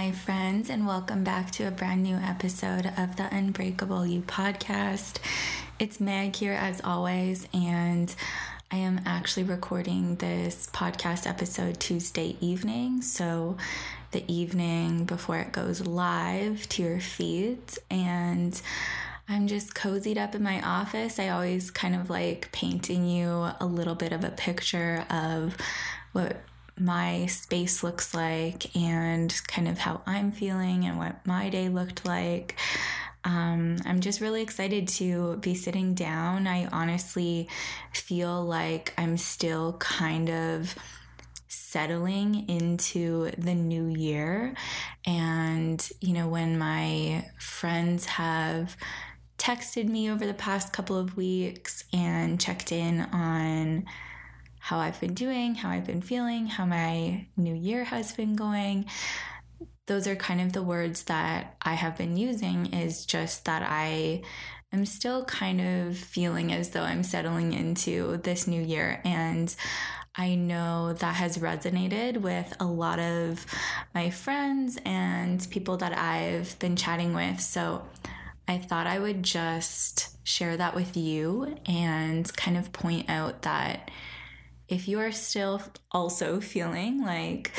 My friends, and welcome back to a brand new episode of the Unbreakable You podcast. It's Meg here as always, and I am actually recording this podcast episode Tuesday evening, so the evening before it goes live to your feeds. And I'm just cozied up in my office. I always kind of like painting you a little bit of a picture of what my space looks like and kind of how I'm feeling and what my day looked like. Um, I'm just really excited to be sitting down. I honestly feel like I'm still kind of settling into the new year. And, you know, when my friends have texted me over the past couple of weeks and checked in on, how I've been doing, how I've been feeling, how my new year has been going. Those are kind of the words that I have been using, is just that I am still kind of feeling as though I'm settling into this new year. And I know that has resonated with a lot of my friends and people that I've been chatting with. So I thought I would just share that with you and kind of point out that if you are still also feeling like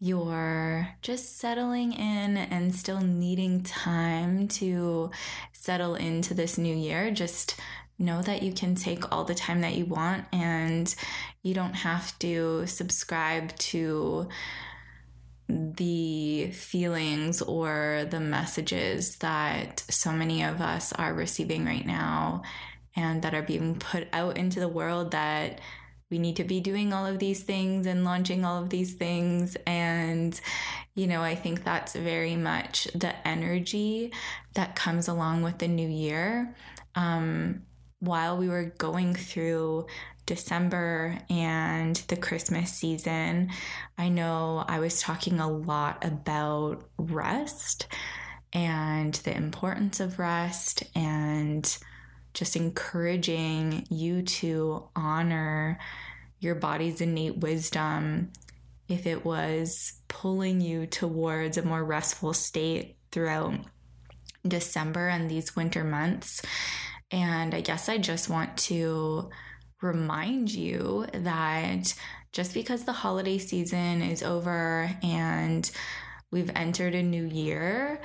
you're just settling in and still needing time to settle into this new year, just know that you can take all the time that you want and you don't have to subscribe to the feelings or the messages that so many of us are receiving right now and that are being put out into the world that we need to be doing all of these things and launching all of these things. And, you know, I think that's very much the energy that comes along with the new year. Um, while we were going through December and the Christmas season, I know I was talking a lot about rest and the importance of rest and just encouraging you to honor your body's innate wisdom if it was pulling you towards a more restful state throughout December and these winter months. And I guess I just want to remind you that just because the holiday season is over and we've entered a new year,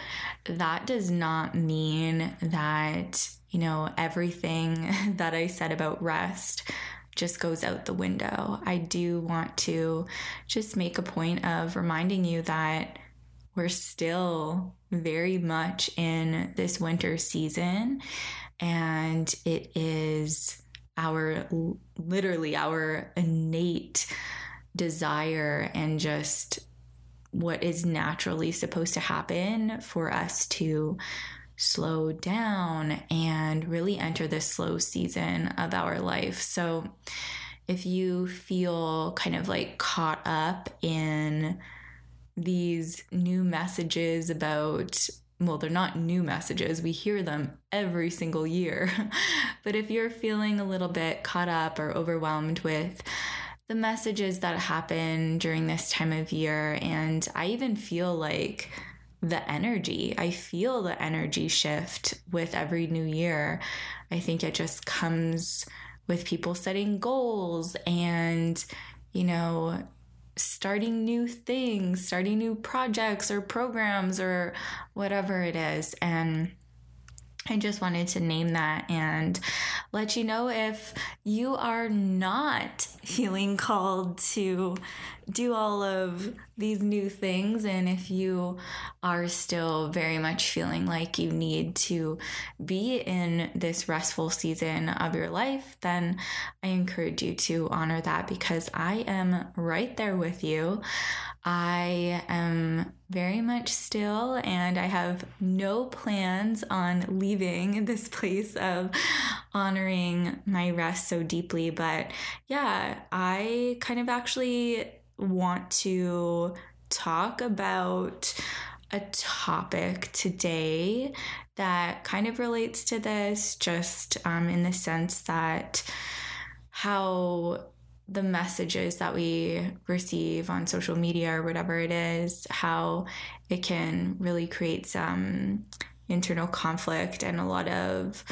that does not mean that, you know, everything that I said about rest just goes out the window. I do want to just make a point of reminding you that we're still very much in this winter season and it is our literally our innate desire and just what is naturally supposed to happen for us to slow down and really enter this slow season of our life. So, if you feel kind of like caught up in these new messages about well, they're not new messages. We hear them every single year. but if you're feeling a little bit caught up or overwhelmed with the messages that happen during this time of year, and I even feel like the energy. I feel the energy shift with every new year. I think it just comes with people setting goals and, you know, starting new things, starting new projects or programs or whatever it is. And I just wanted to name that and let you know if you are not feeling called to do all of these new things. And if you are still very much feeling like you need to be in this restful season of your life, then I encourage you to honor that because I am right there with you. I am very much still, and I have no plans on leaving this place of honoring my rest so deeply. But yeah, I kind of actually want to talk about a topic today that kind of relates to this, just um, in the sense that how the messages that we receive on social media or whatever it is, how it can really create some internal conflict and a lot of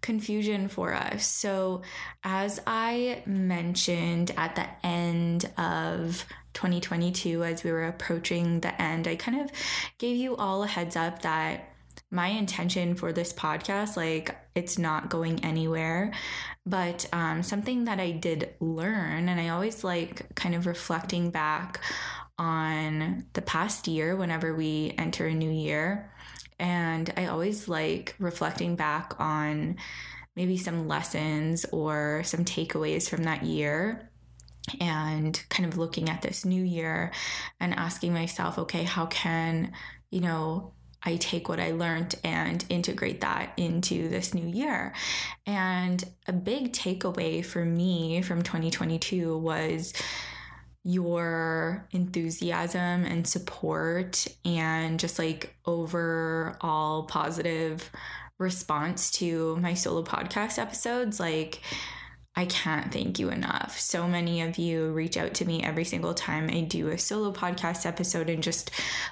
confusion for us. So, as I mentioned at the end of 2022, as we were approaching the end, I kind of gave you all a heads up that my intention for this podcast, like, it's not going anywhere. But um, something that I did learn, and I always like kind of reflecting back on the past year whenever we enter a new year. And I always like reflecting back on maybe some lessons or some takeaways from that year and kind of looking at this new year and asking myself, okay, how can, you know, I take what I learned and integrate that into this new year. And a big takeaway for me from 2022 was your enthusiasm and support and just like overall positive response to my solo podcast episodes. Like, I can't thank you enough. So many of you reach out to me every single time I do a solo podcast episode and just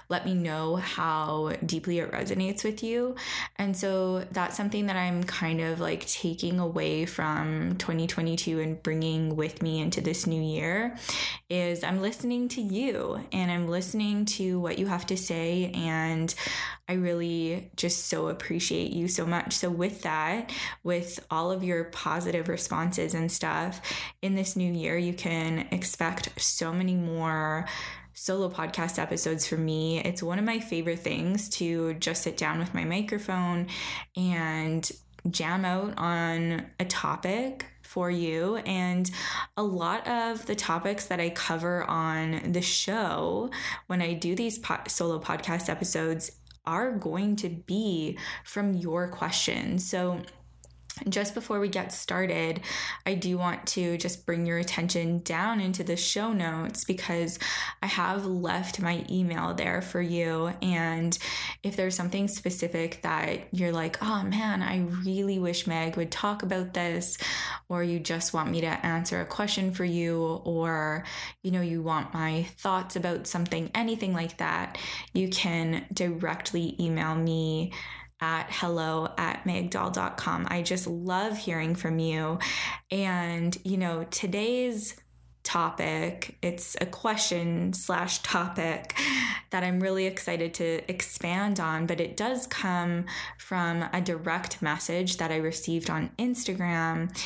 let me know how deeply it resonates with you. And so that's something that I'm kind of like taking away from 2022 and bringing with me into this new year is I'm listening to you and I'm listening to what you have to say and I really just so appreciate you so much. So, with that, with all of your positive responses and stuff in this new year, you can expect so many more solo podcast episodes for me. It's one of my favorite things to just sit down with my microphone and jam out on a topic for you. And a lot of the topics that I cover on the show when I do these po- solo podcast episodes are going to be from your questions. So, just before we get started, I do want to just bring your attention down into the show notes because I have left my email there for you. And if there's something specific that you're like, oh man, I really wish Meg would talk about this, or you just want me to answer a question for you, or you know, you want my thoughts about something, anything like that, you can directly email me at hello at megdoll.com. I just love hearing from you. And, you know, today's topic, it's a question slash topic that I'm really excited to expand on, but it does come from a direct message that I received on Instagram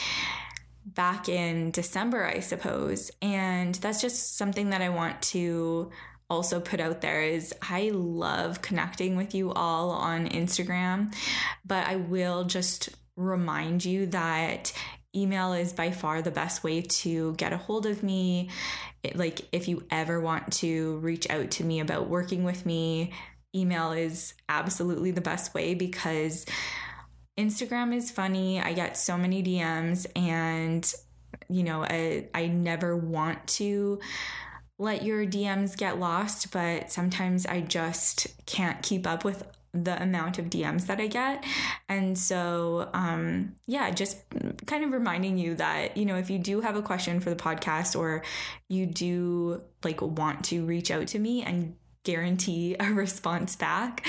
back in December, I suppose. And that's just something that I want to also put out there is I love connecting with you all on Instagram, but I will just remind you that email is by far the best way to get a hold of me. It, like, if you ever want to reach out to me about working with me, email is absolutely the best way because Instagram is funny. I get so many DMs, and you know, I, I never want to let your DMs get lost, but sometimes I just can't keep up with the amount of DMs that I get. And so, um, yeah, just kind of reminding you that, you know, if you do have a question for the podcast or you do like want to reach out to me and guarantee a response back,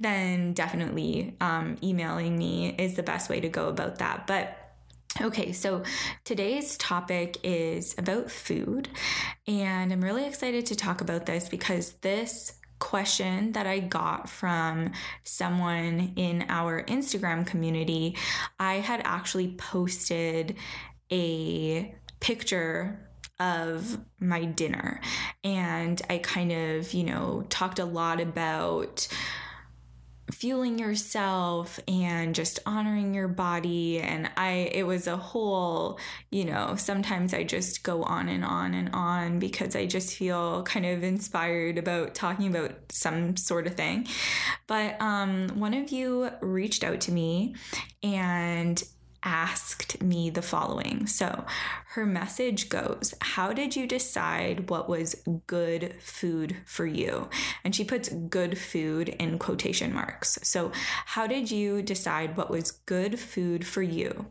then definitely um, emailing me is the best way to go about that. But Okay, so today's topic is about food, and I'm really excited to talk about this because this question that I got from someone in our Instagram community, I had actually posted a picture of my dinner. And I kind of, you know, talked a lot about fueling yourself and just honoring your body. And i it was a whole you know sometimes i just go on and on and on because i just feel kind of inspired about talking about some sort of thing. But um one of you reached out to me and asked me the following. So her message goes, How did you decide what was good food for you? And she puts good food in quotation marks. So, how did you decide what was good food for you?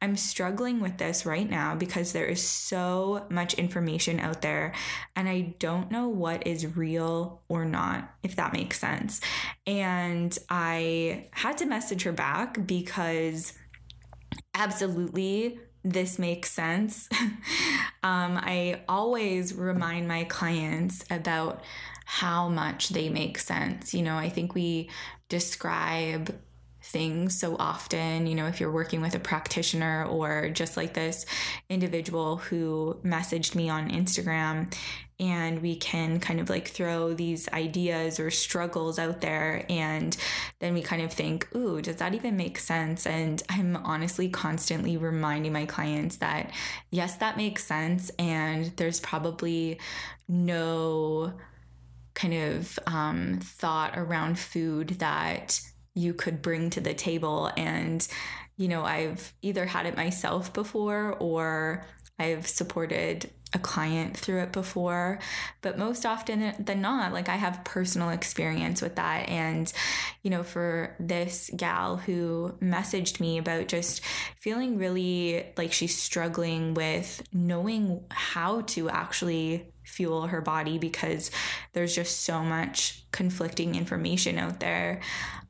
I'm struggling with this right now because there is so much information out there and I don't know what is real or not, if that makes sense. And I had to message her back because absolutely this makes sense. um, I always remind my clients about how much they make sense. You know, I think we describe things so often. You know, if you're working with a practitioner or just like this individual who messaged me on Instagram, and we can kind of like throw these ideas or struggles out there, and then we kind of think, ooh, does that even make sense? And I'm honestly constantly reminding my clients that yes, that makes sense, and there's probably no kind of um, thought around food that you could bring to the table. And, you know, I've either had it myself before or I've supported a client through it before, but most often than not, like I have personal experience with that. And, you know, for this gal who messaged me about just feeling really like she's struggling with knowing how to actually fuel her body because there's just so much conflicting information out there.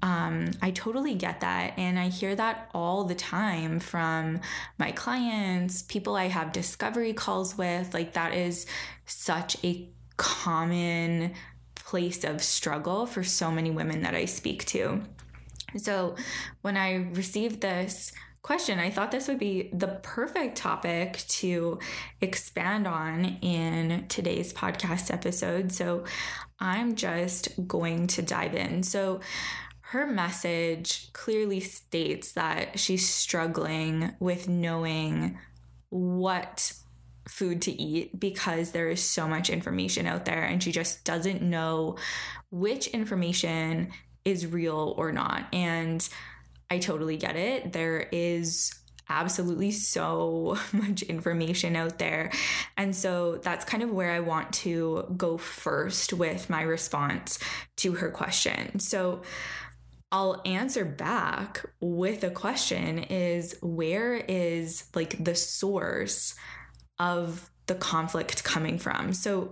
Um, I totally get that. And I hear that all the time from my clients, people I have discovery calls with. Like, that is such a common place of struggle for so many women that I speak to. So, when I received this question, I thought this would be the perfect topic to expand on in today's podcast episode. So I'm just going to dive in. So her message clearly states that she's struggling with knowing what food to eat because there is so much information out there and she just doesn't know which information is real or not. And I totally get it. There is absolutely so much information out there. And so that's kind of where I want to go first with my response to her question. So I'll answer back with a question is where is like the source of the conflict coming from? So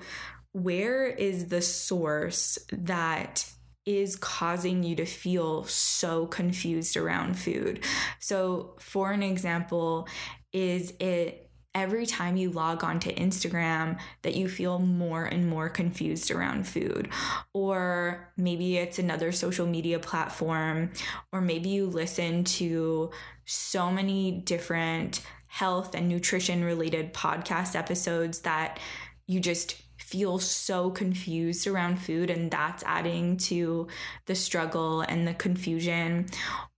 where is the source that is causing you to feel so confused around food. So, for an example, is it every time you log onto Instagram that you feel more and more confused around food. Or maybe it's another social media platform, or maybe you listen to so many different health and nutrition related podcast episodes that you just feel so confused around food and that's adding to the struggle and the confusion.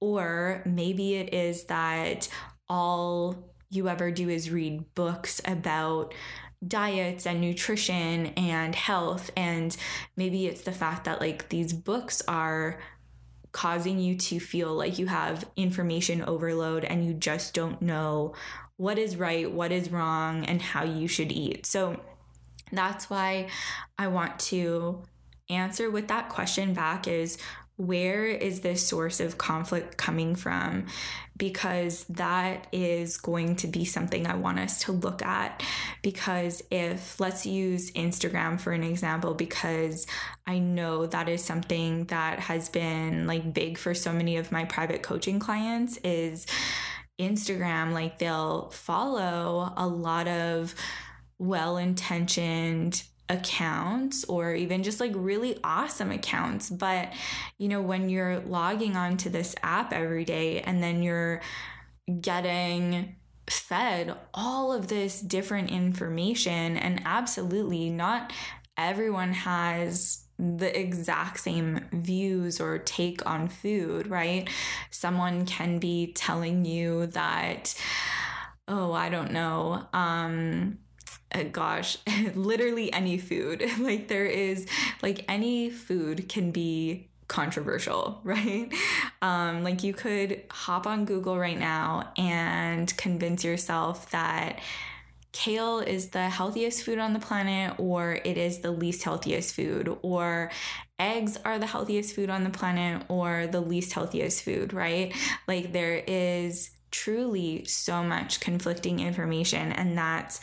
Or maybe it is that all you ever do is read books about diets and nutrition and health and maybe it's the fact that like these books are causing you to feel like you have information overload and you just don't know what is right, what is wrong, and how you should eat. So, that's why I want to answer with that question back is where is this source of conflict coming from? Because that is going to be something I want us to look at. Because if, let's use Instagram for an example, because I know that is something that has been like big for so many of my private coaching clients, is Instagram, like they'll follow a lot of well intentioned accounts or even just like really awesome accounts. But, you know, when you're logging onto this app every day and then you're getting fed all of this different information, and absolutely not everyone has the exact same views or take on food, right? Someone can be telling you that, oh, I don't know, um, uh, gosh, literally any food. like there is, like any food can be controversial, right? Um, like you could hop on Google right now and convince yourself that kale is the healthiest food on the planet or it is the least healthiest food or eggs are the healthiest food on the planet or the least healthiest food, right? Like there is truly so much conflicting information and that's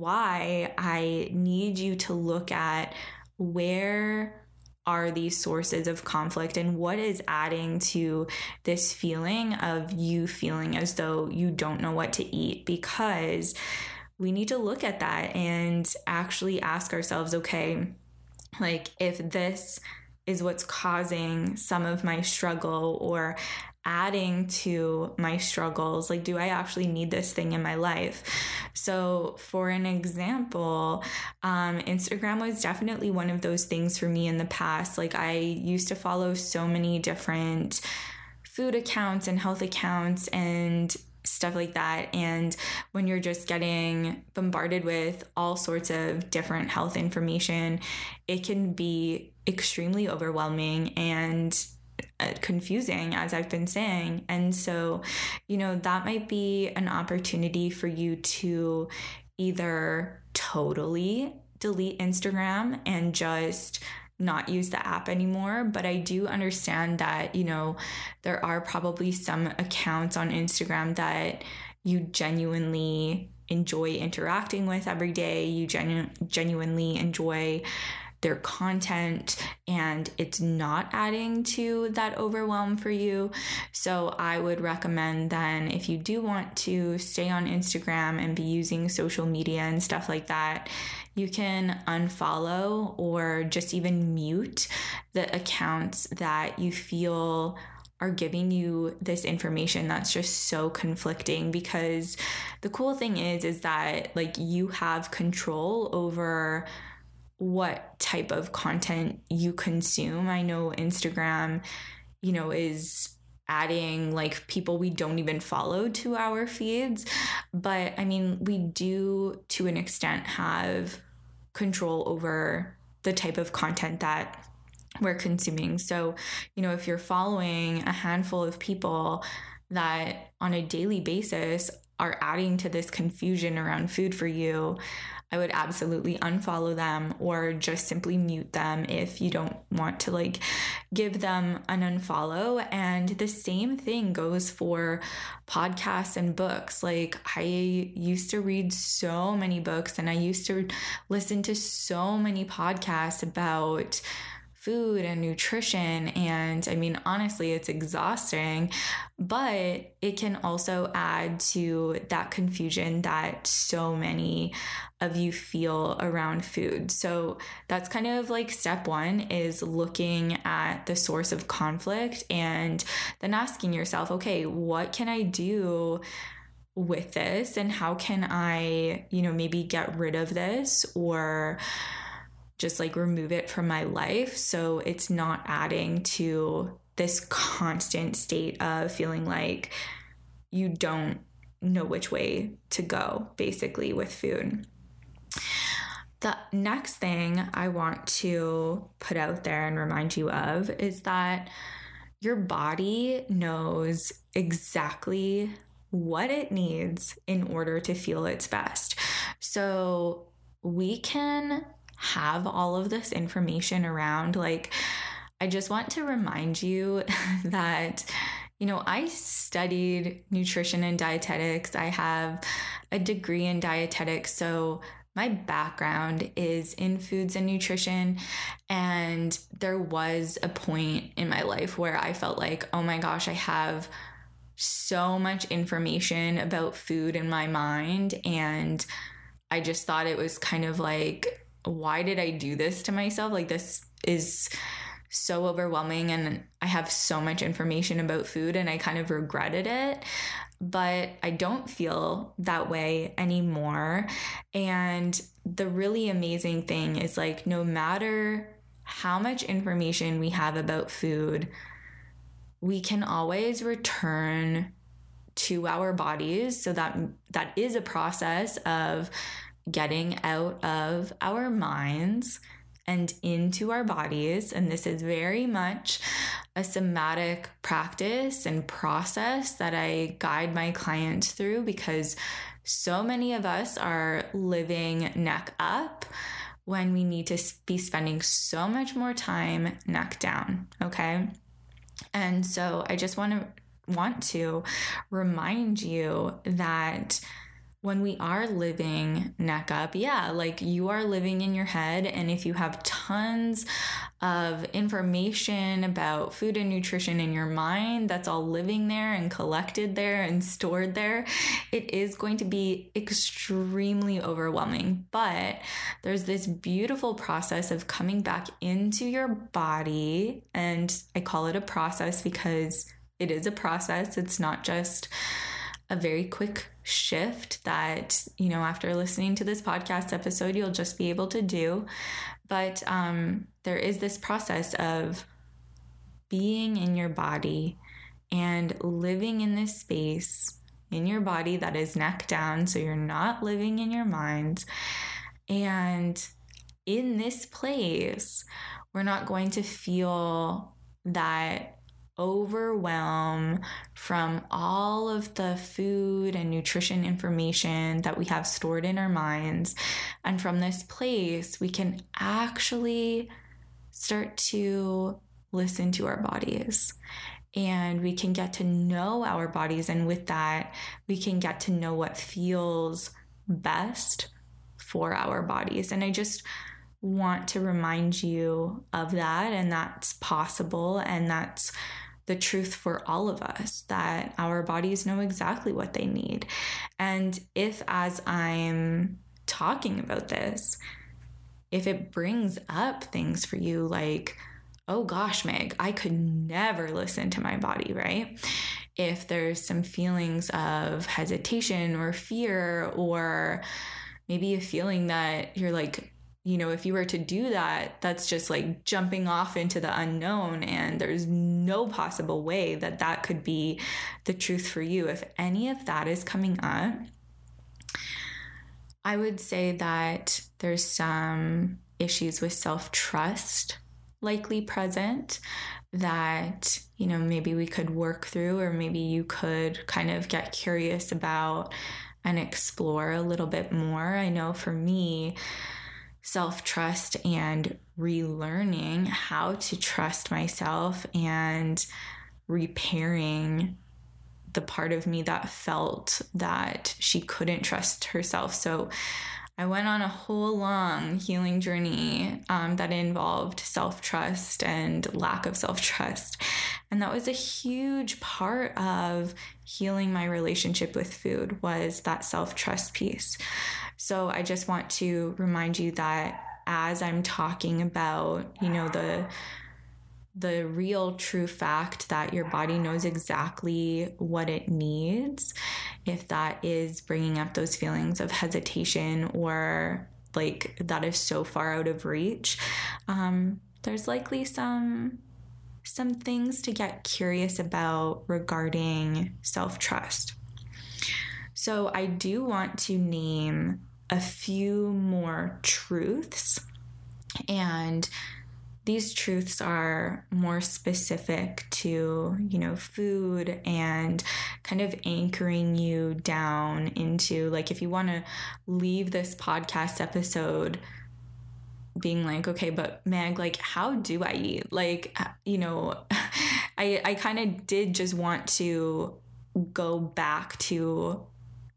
why I need you to look at where are these sources of conflict and what is adding to this feeling of you feeling as though you don't know what to eat because we need to look at that and actually ask ourselves okay like if this is what's causing some of my struggle or adding to my struggles like do i actually need this thing in my life so for an example um, instagram was definitely one of those things for me in the past like i used to follow so many different food accounts and health accounts and stuff like that. And when you're just getting bombarded with all sorts of different health information, it can be extremely overwhelming and Uh, confusing, as I've been saying. And so, you know, that might be an opportunity for you to either totally delete Instagram and just not use the app anymore, but I do understand that, you know, there are probably some accounts on Instagram that you genuinely enjoy interacting with every day. You genu- genuinely enjoy their content and it's not adding to that overwhelm for you. So I would recommend then if you do want to stay on Instagram and be using social media and stuff like that, you can unfollow or just even mute the accounts that you feel are giving you this information that's just so conflicting because the cool thing is is that like you have control over what type of content you consume. I know Instagram, you know, is adding like people we don't even follow to our feeds. But I mean, we do to an extent have control over the type of content that we're consuming. So, you know, if you're following a handful of people that on a daily basis are adding to this confusion around food for you, I would absolutely unfollow them or just simply mute them if you don't want to like give them an unfollow. And the same thing goes for podcasts and books. Like I used to read so many books and I used to listen to so many podcasts about food and nutrition. And I mean, honestly, it's exhausting, but it can also add to that confusion that so many of you feel around food. So that's kind of like step one is looking at the source of conflict and then asking yourself, okay, what can I do? with this and how can I, you know, maybe get rid of this or just like remove it from my life so it's not adding to this constant state of feeling like you don't know which way to go basically with food. The next thing I want to put out there and remind you of is that your body knows exactly what it needs in order to feel its best. So we can have all of this information around. Like, I just want to remind you that, you know, I studied nutrition and dietetics, I have a degree in dietetics. So, my background is in foods and nutrition. And there was a point in my life where I felt like, oh my gosh, I have so much information about food in my mind. And I just thought it was kind of like why did I do this to myself? Like, this is so overwhelming, and I have so much information about food, and I kind of regretted it. but I don't feel that way anymore. And the really amazing thing is like, no matter how much information we have about food, we can always return to our bodies. So that that is a process of getting out of our minds and into our bodies. And this is very much a somatic practice and process that I guide my clients through because so many of us are living neck up when we need to be spending so much more time neck down. Okay. And so I just want to want to remind you that when we are living neck up, yeah, like you are living in your head. And if you have tons of information about food and nutrition in your mind that's all living there and collected there and stored there, it is going to be extremely overwhelming. But there's this beautiful process of coming back into your body. And I call it a process because it is a process, it's not just a very quick shift that, you know, after listening to this podcast episode, you'll just be able to do. But um, there is this process of being in your body and living in this space in your body that is neck down. So you're not living in your mind. And in this place, we're not going to feel that overwhelm from all of the food and nutrition information that we have stored in our minds. And from this place, we can actually start to listen to our bodies and we can get to know our bodies. And with that, we can get to know what feels best for our bodies. And I just want to remind you of that, and that's possible, and that's the truth for all of us that our bodies know exactly what they need. And if, as I'm talking about this, if it brings up things for you like, oh gosh, Meg, I could never listen to my body, right? If there's some feelings of hesitation or fear, or maybe a feeling that you're like, you know, if you were to do that, that's just like jumping off into the unknown. And there's no possible way that that could be the truth for you. If any of that is coming up, I would say that there's some issues with self trust likely present that, you know, maybe we could work through, or maybe you could kind of get curious about and explore a little bit more. I know for me, self trust and relearning how to trust myself and repairing the part of me that felt that she couldn't trust herself. So I went on a whole long healing journey um, that involved self trust and lack of self trust. And that was a huge part of healing my relationship with food was that self trust piece. So I just want to remind you that as I'm talking about, you know, the the real true fact that your body knows exactly what it needs if that is bringing up those feelings of hesitation or like that is so far out of reach um, there's likely some some things to get curious about regarding self-trust. So i do want to name a few more truths. And these truths are more specific to, you know, food and kind of anchoring you down into like if you want to leave this podcast episode being like, okay, but Meg, like, how do I eat? Like, uh, you know, I I kind of did just want to go back to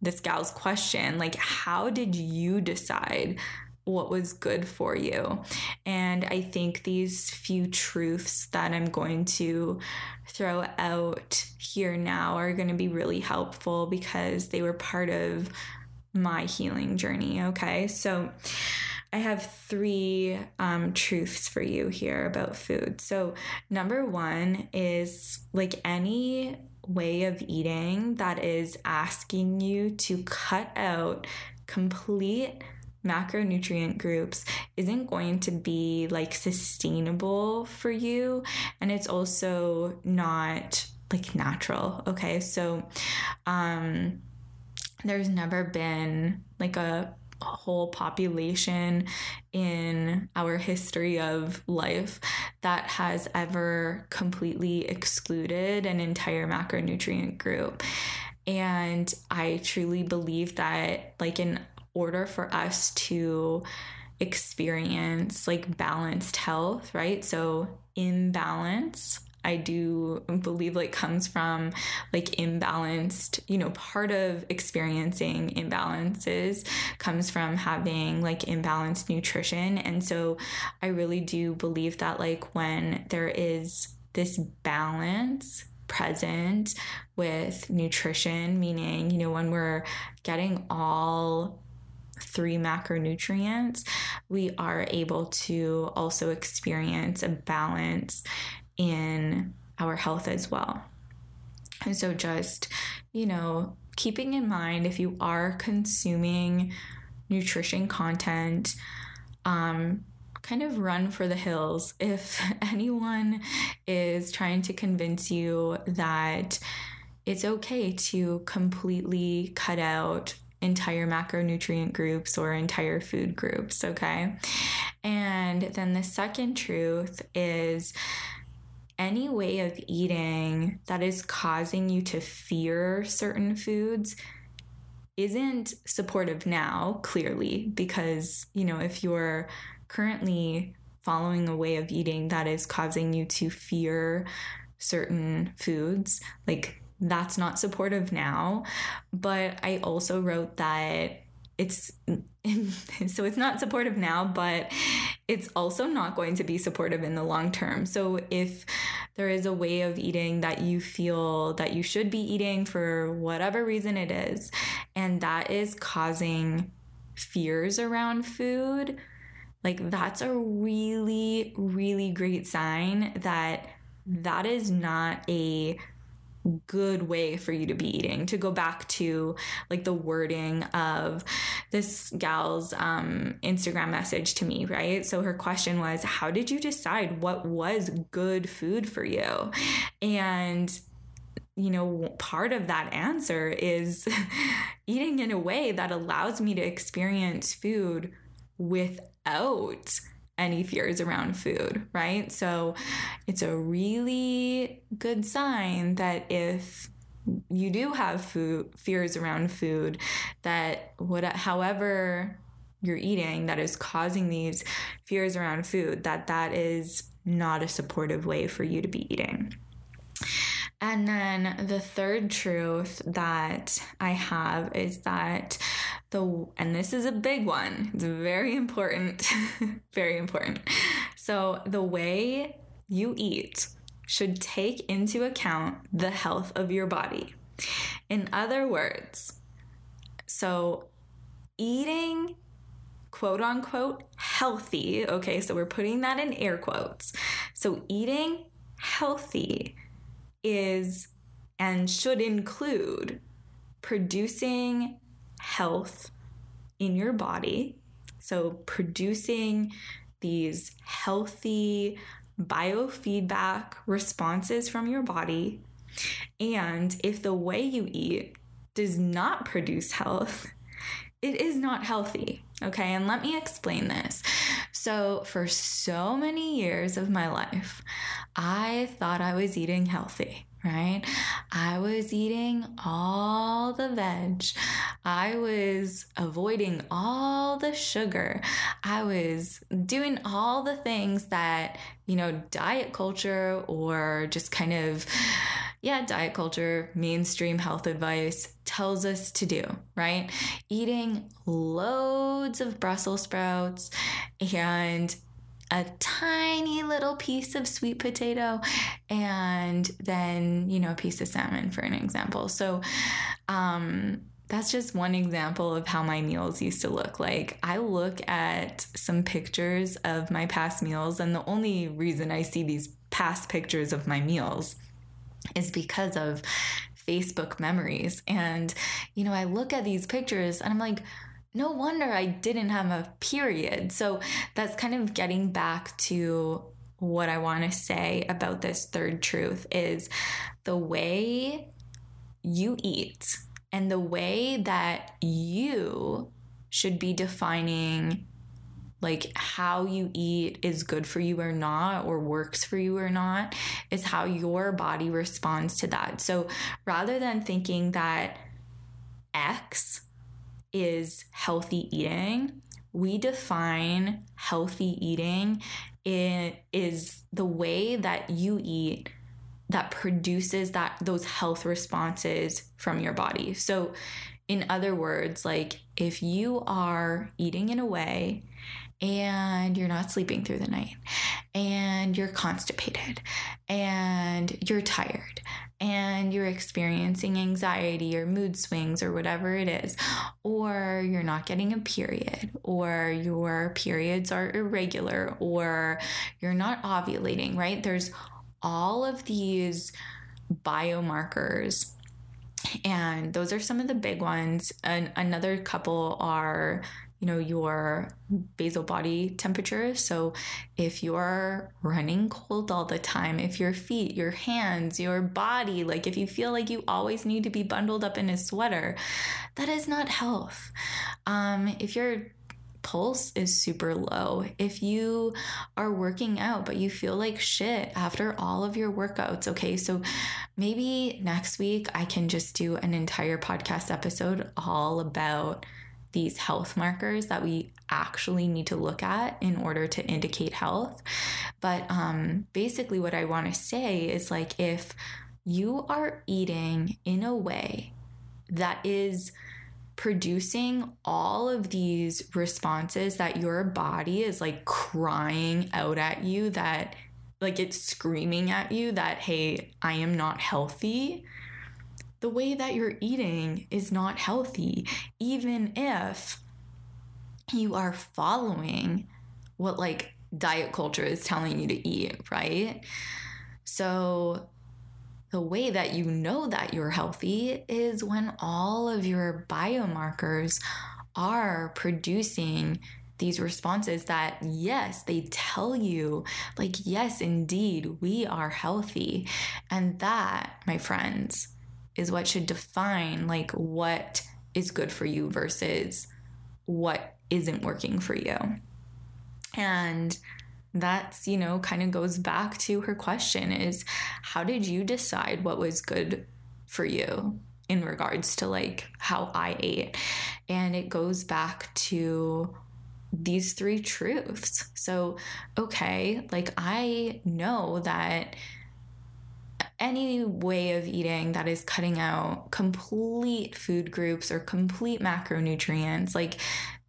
this gal's question like how did you decide what was good for you. And I think these few truths that I'm going to throw out here now are going to be really helpful because they were part of my healing journey. Okay. So I have three um, truths for you here about food. So, number one is like any way of eating that is asking you to cut out complete macronutrient groups isn't going to be like sustainable for you. And it's also not like natural okay? So um there's never been like a whole population in our history of life that has ever completely excluded an entire macronutrient group. And I truly believe that, like, in order for us to experience like balanced health, right? So, imbalance I do believe like comes from like imbalanced, you know, part of experiencing imbalances comes from having like imbalanced nutrition. And so I really do believe that like when there is this balance present with nutrition, meaning, you know, when we're getting all three macronutrients, we are able to also experience a balance in our health as well. And so, just, you know, keeping in mind if you are consuming nutrition content, um, kind of run for the hills. If anyone is trying to convince you that it's okay to completely cut out entire macronutrient groups or entire food groups, okay? And then the second truth is any way of eating that is causing you to fear certain foods isn't supportive now, clearly, because, you know, if you're currently following a way of eating that is causing you to fear certain foods, like that's not supportive now. But I also wrote that it's so it's not supportive now, but it's also not going to be supportive in the long term. So if there is a way of eating that you feel that you should be eating for whatever reason it is, and that is causing fears around food, like that's a really, really great sign that that is not a good way for you to be eating to go back to like the wording of this gal's um, instagram message to me right? So her question was how did you decide what was good food for you? And you know, part of that answer is eating in a way that allows me to experience food without any fears around food, right? So it's a really good sign that if you do have food fears around food that what however you're eating that is causing these fears around food that that is not a supportive way for you to be eating. And then the third truth that I have is that the, and this is a big one, it's very important, very important. So the way you eat should take into account the health of your body. In other words, so eating quote unquote healthy, okay, so we're putting that in air quotes. So eating healthy is and should include producing health in your body. So, producing these healthy biofeedback responses from your body. And if the way you eat does not produce health, it is not healthy. Okay, and let me explain this. So, for so many years of my life, I thought I was eating healthy, right? I was eating all the veg. I was avoiding all the sugar. I was doing all the things that, you know, diet culture or just kind of, yeah, diet culture, mainstream health advice tells us to do, right? Eating loads of Brussels sprouts and a tiny little piece of sweet potato and then, you know, a piece of salmon for an example. So, um, that's just one example of how my meals used to look like. I look at some pictures of my past meals, and the only reason I see these past pictures of my meals is because of Facebook memories. And, you know, I look at these pictures and I'm like, no wonder I didn't have a period. So that's kind of getting back to what I want to say about this third truth is the way you eat and the way that you should be defining like how you eat is good for you or not or works for you or not is how your body responds to that. So rather than thinking that X is healthy eating, we define healthy eating it is the way that you eat that produces that those health responses from your body. So in other words, like if you are eating in a way and you're not sleeping through the night and you're constipated and you're tired and you're experiencing anxiety or mood swings or whatever it is, or you're not getting a period, or your periods are irregular, or you're not ovulating, right? There's all of these biomarkers and those are some of the big ones. And another couple are you know your basal body temperature. So if you're running cold all the time if your feet your hands your body like if you feel like you always need to be bundled up in a sweater that is not health. Um, if your pulse is super low if you are working out but you feel like shit after all of your workouts okay? So maybe next week i can just do an entire podcast episode all about these health markers that we actually need to look at in order to indicate health. But um, basically, what I want to say is like if you are eating in a way that is producing all of these responses that your body is like crying out at you that like it's screaming at you that hey i am not healthy the way that you're eating is not healthy, even if you are following what like diet culture is telling you to eat, right? So, the way that you know that you're healthy is when all of your biomarkers are producing these responses that, yes, they tell you, like, yes, indeed, we are healthy. And that, my friends, is what should define like what is good for you versus what isn't working for you. And that's, you know, kind of goes back to her question is how did you decide what was good for you in regards to like how I ate? And it goes back to these three truths. So, okay, like I know that any way of eating that is cutting out complete food groups or complete macronutrients, like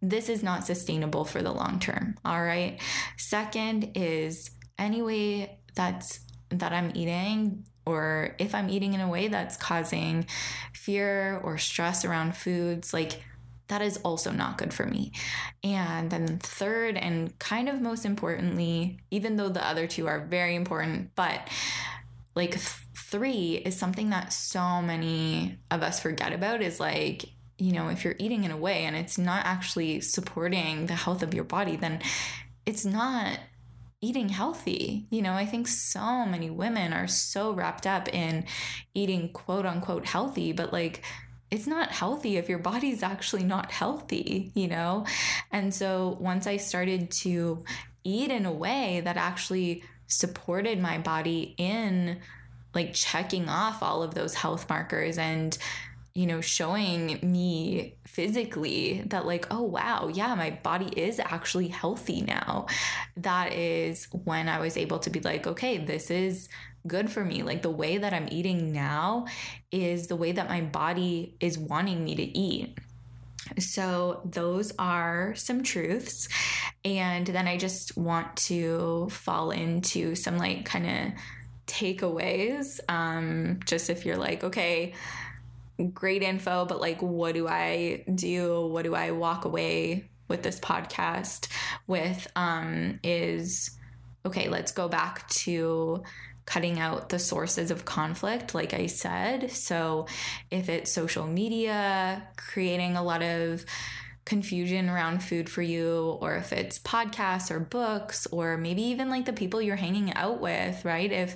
this is not sustainable for the long term. All right. Second is any way that's that I'm eating or if I'm eating in a way that's causing fear or stress around foods, like that is also not good for me. And then, third, and kind of most importantly, even though the other two are very important, but like three is something that so many of us forget about is like you know if you're eating in a way and it's not actually supporting the health of your body then it's not eating healthy. You know, I think so many women are so wrapped up in eating quote unquote healthy, but like it's not healthy if your body's actually not healthy, you know? And so once I started to eat in a way that actually supported my body in like checking off all of those health markers and you know showing me physically that like oh wow yeah my body is actually healthy now. That is when i was able to be like okay this is good for me. Like the way that i'm eating now is the way that my body is wanting me to eat so, those are some truths. And then I just want to fall into some like kind of takeaways. Um, just if you're like, okay, great info, but like, what do I do? What do I walk away with this podcast with? Um, is okay, let's go back to cutting out the sources of conflict, like I said. So if it's social media, creating a lot of confusion around food for you, or if it's podcasts or books, or maybe even like the people you're hanging out with, right? If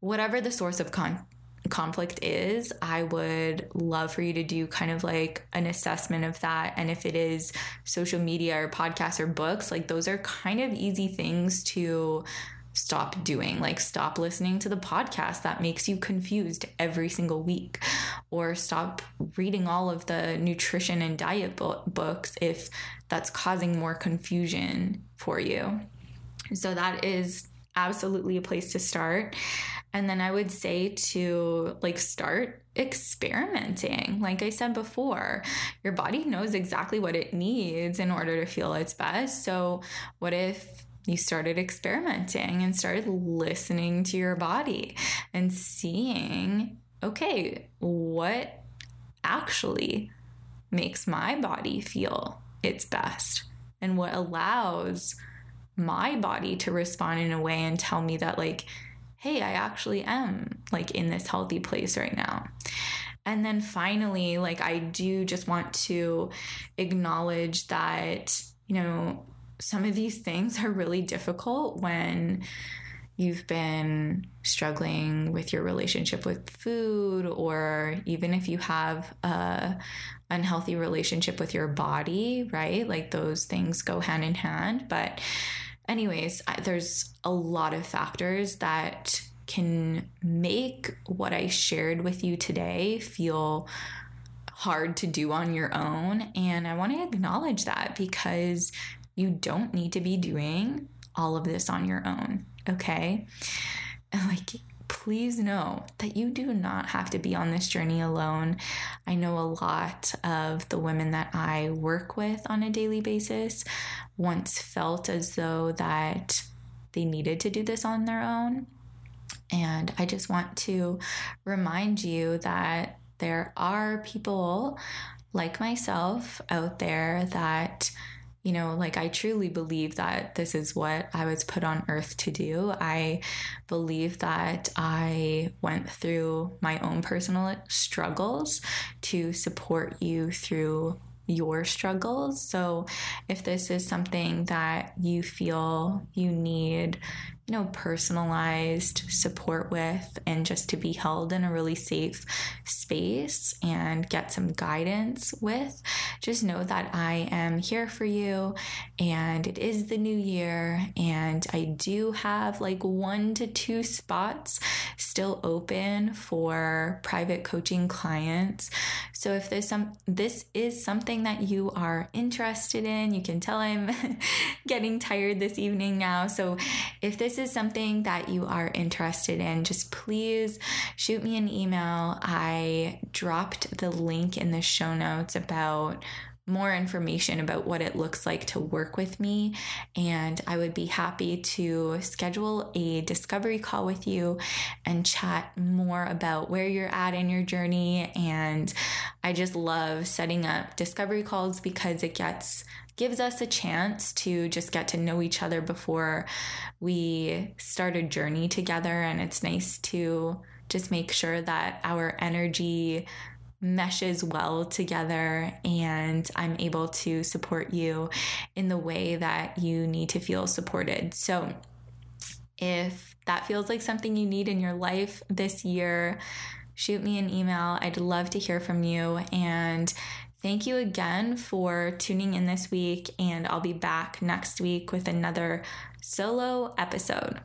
whatever the source of con- conflict is, I would love for you to do kind of like an assessment of that. And if it is social media or podcasts or books, like those are kind of easy things to stop doing. Like, stop listening to the podcast that makes you confused every single week, or stop reading all of the nutrition and diet bo- books if that's causing more confusion for you. So, that is absolutely a place to start. And then I would say to like start experimenting. Like I said before, your body knows exactly what it needs in order to feel its best. So, what if you started experimenting and started listening to your body and seeing, okay, what actually makes my body feel its best and what allows my body to respond in a way and tell me that, like, hey, I actually am like in this healthy place right now. And then finally, like, I do just want to acknowledge that, you know, some of these things are really difficult when you've been struggling with your relationship with food or even if you have a unhealthy relationship with your body right? Like those things go hand in hand. But anyways there's a lot of factors that can make what i shared with you today feel hard to do on your own. And i want to acknowledge that because you don't need to be doing all of this on your own, okay? Like, please know that you do not have to be on this journey alone. I know a lot of the women that I work with on a daily basis once felt as though that they needed to do this on their own. And I just want to remind you that there are people like myself out there that you know, like I truly believe that this is what I was put on earth to do. I believe that I went through my own personal struggles to support you through your struggles. So, if this is something that you feel you need, you know, personalized support with, and just to be held in a really safe space and get some guidance with, just know that I am here for you. And it is the new year, and I do have like one to two spots still open for private coaching clients. So, if there's some, this is something that you are interested in, you can tell I'm getting tired this evening now. So, if this is something that you are interested in, just please shoot me an email. I dropped the link in the show notes about more information about what it looks like to work with me. And I would be happy to schedule a discovery call with you and chat more about where you're at in your journey. And I just love setting up discovery calls because it gets gives us a chance to just get to know each other before we start a journey together. And it's nice to just make sure that our energy meshes well together and I'm able to support you in the way that you need to feel supported. So, if that feels like something you need in your life this year, shoot me an email. I'd love to hear from you. And Thank you again for tuning in this week, and I'll be back next week with another solo episode.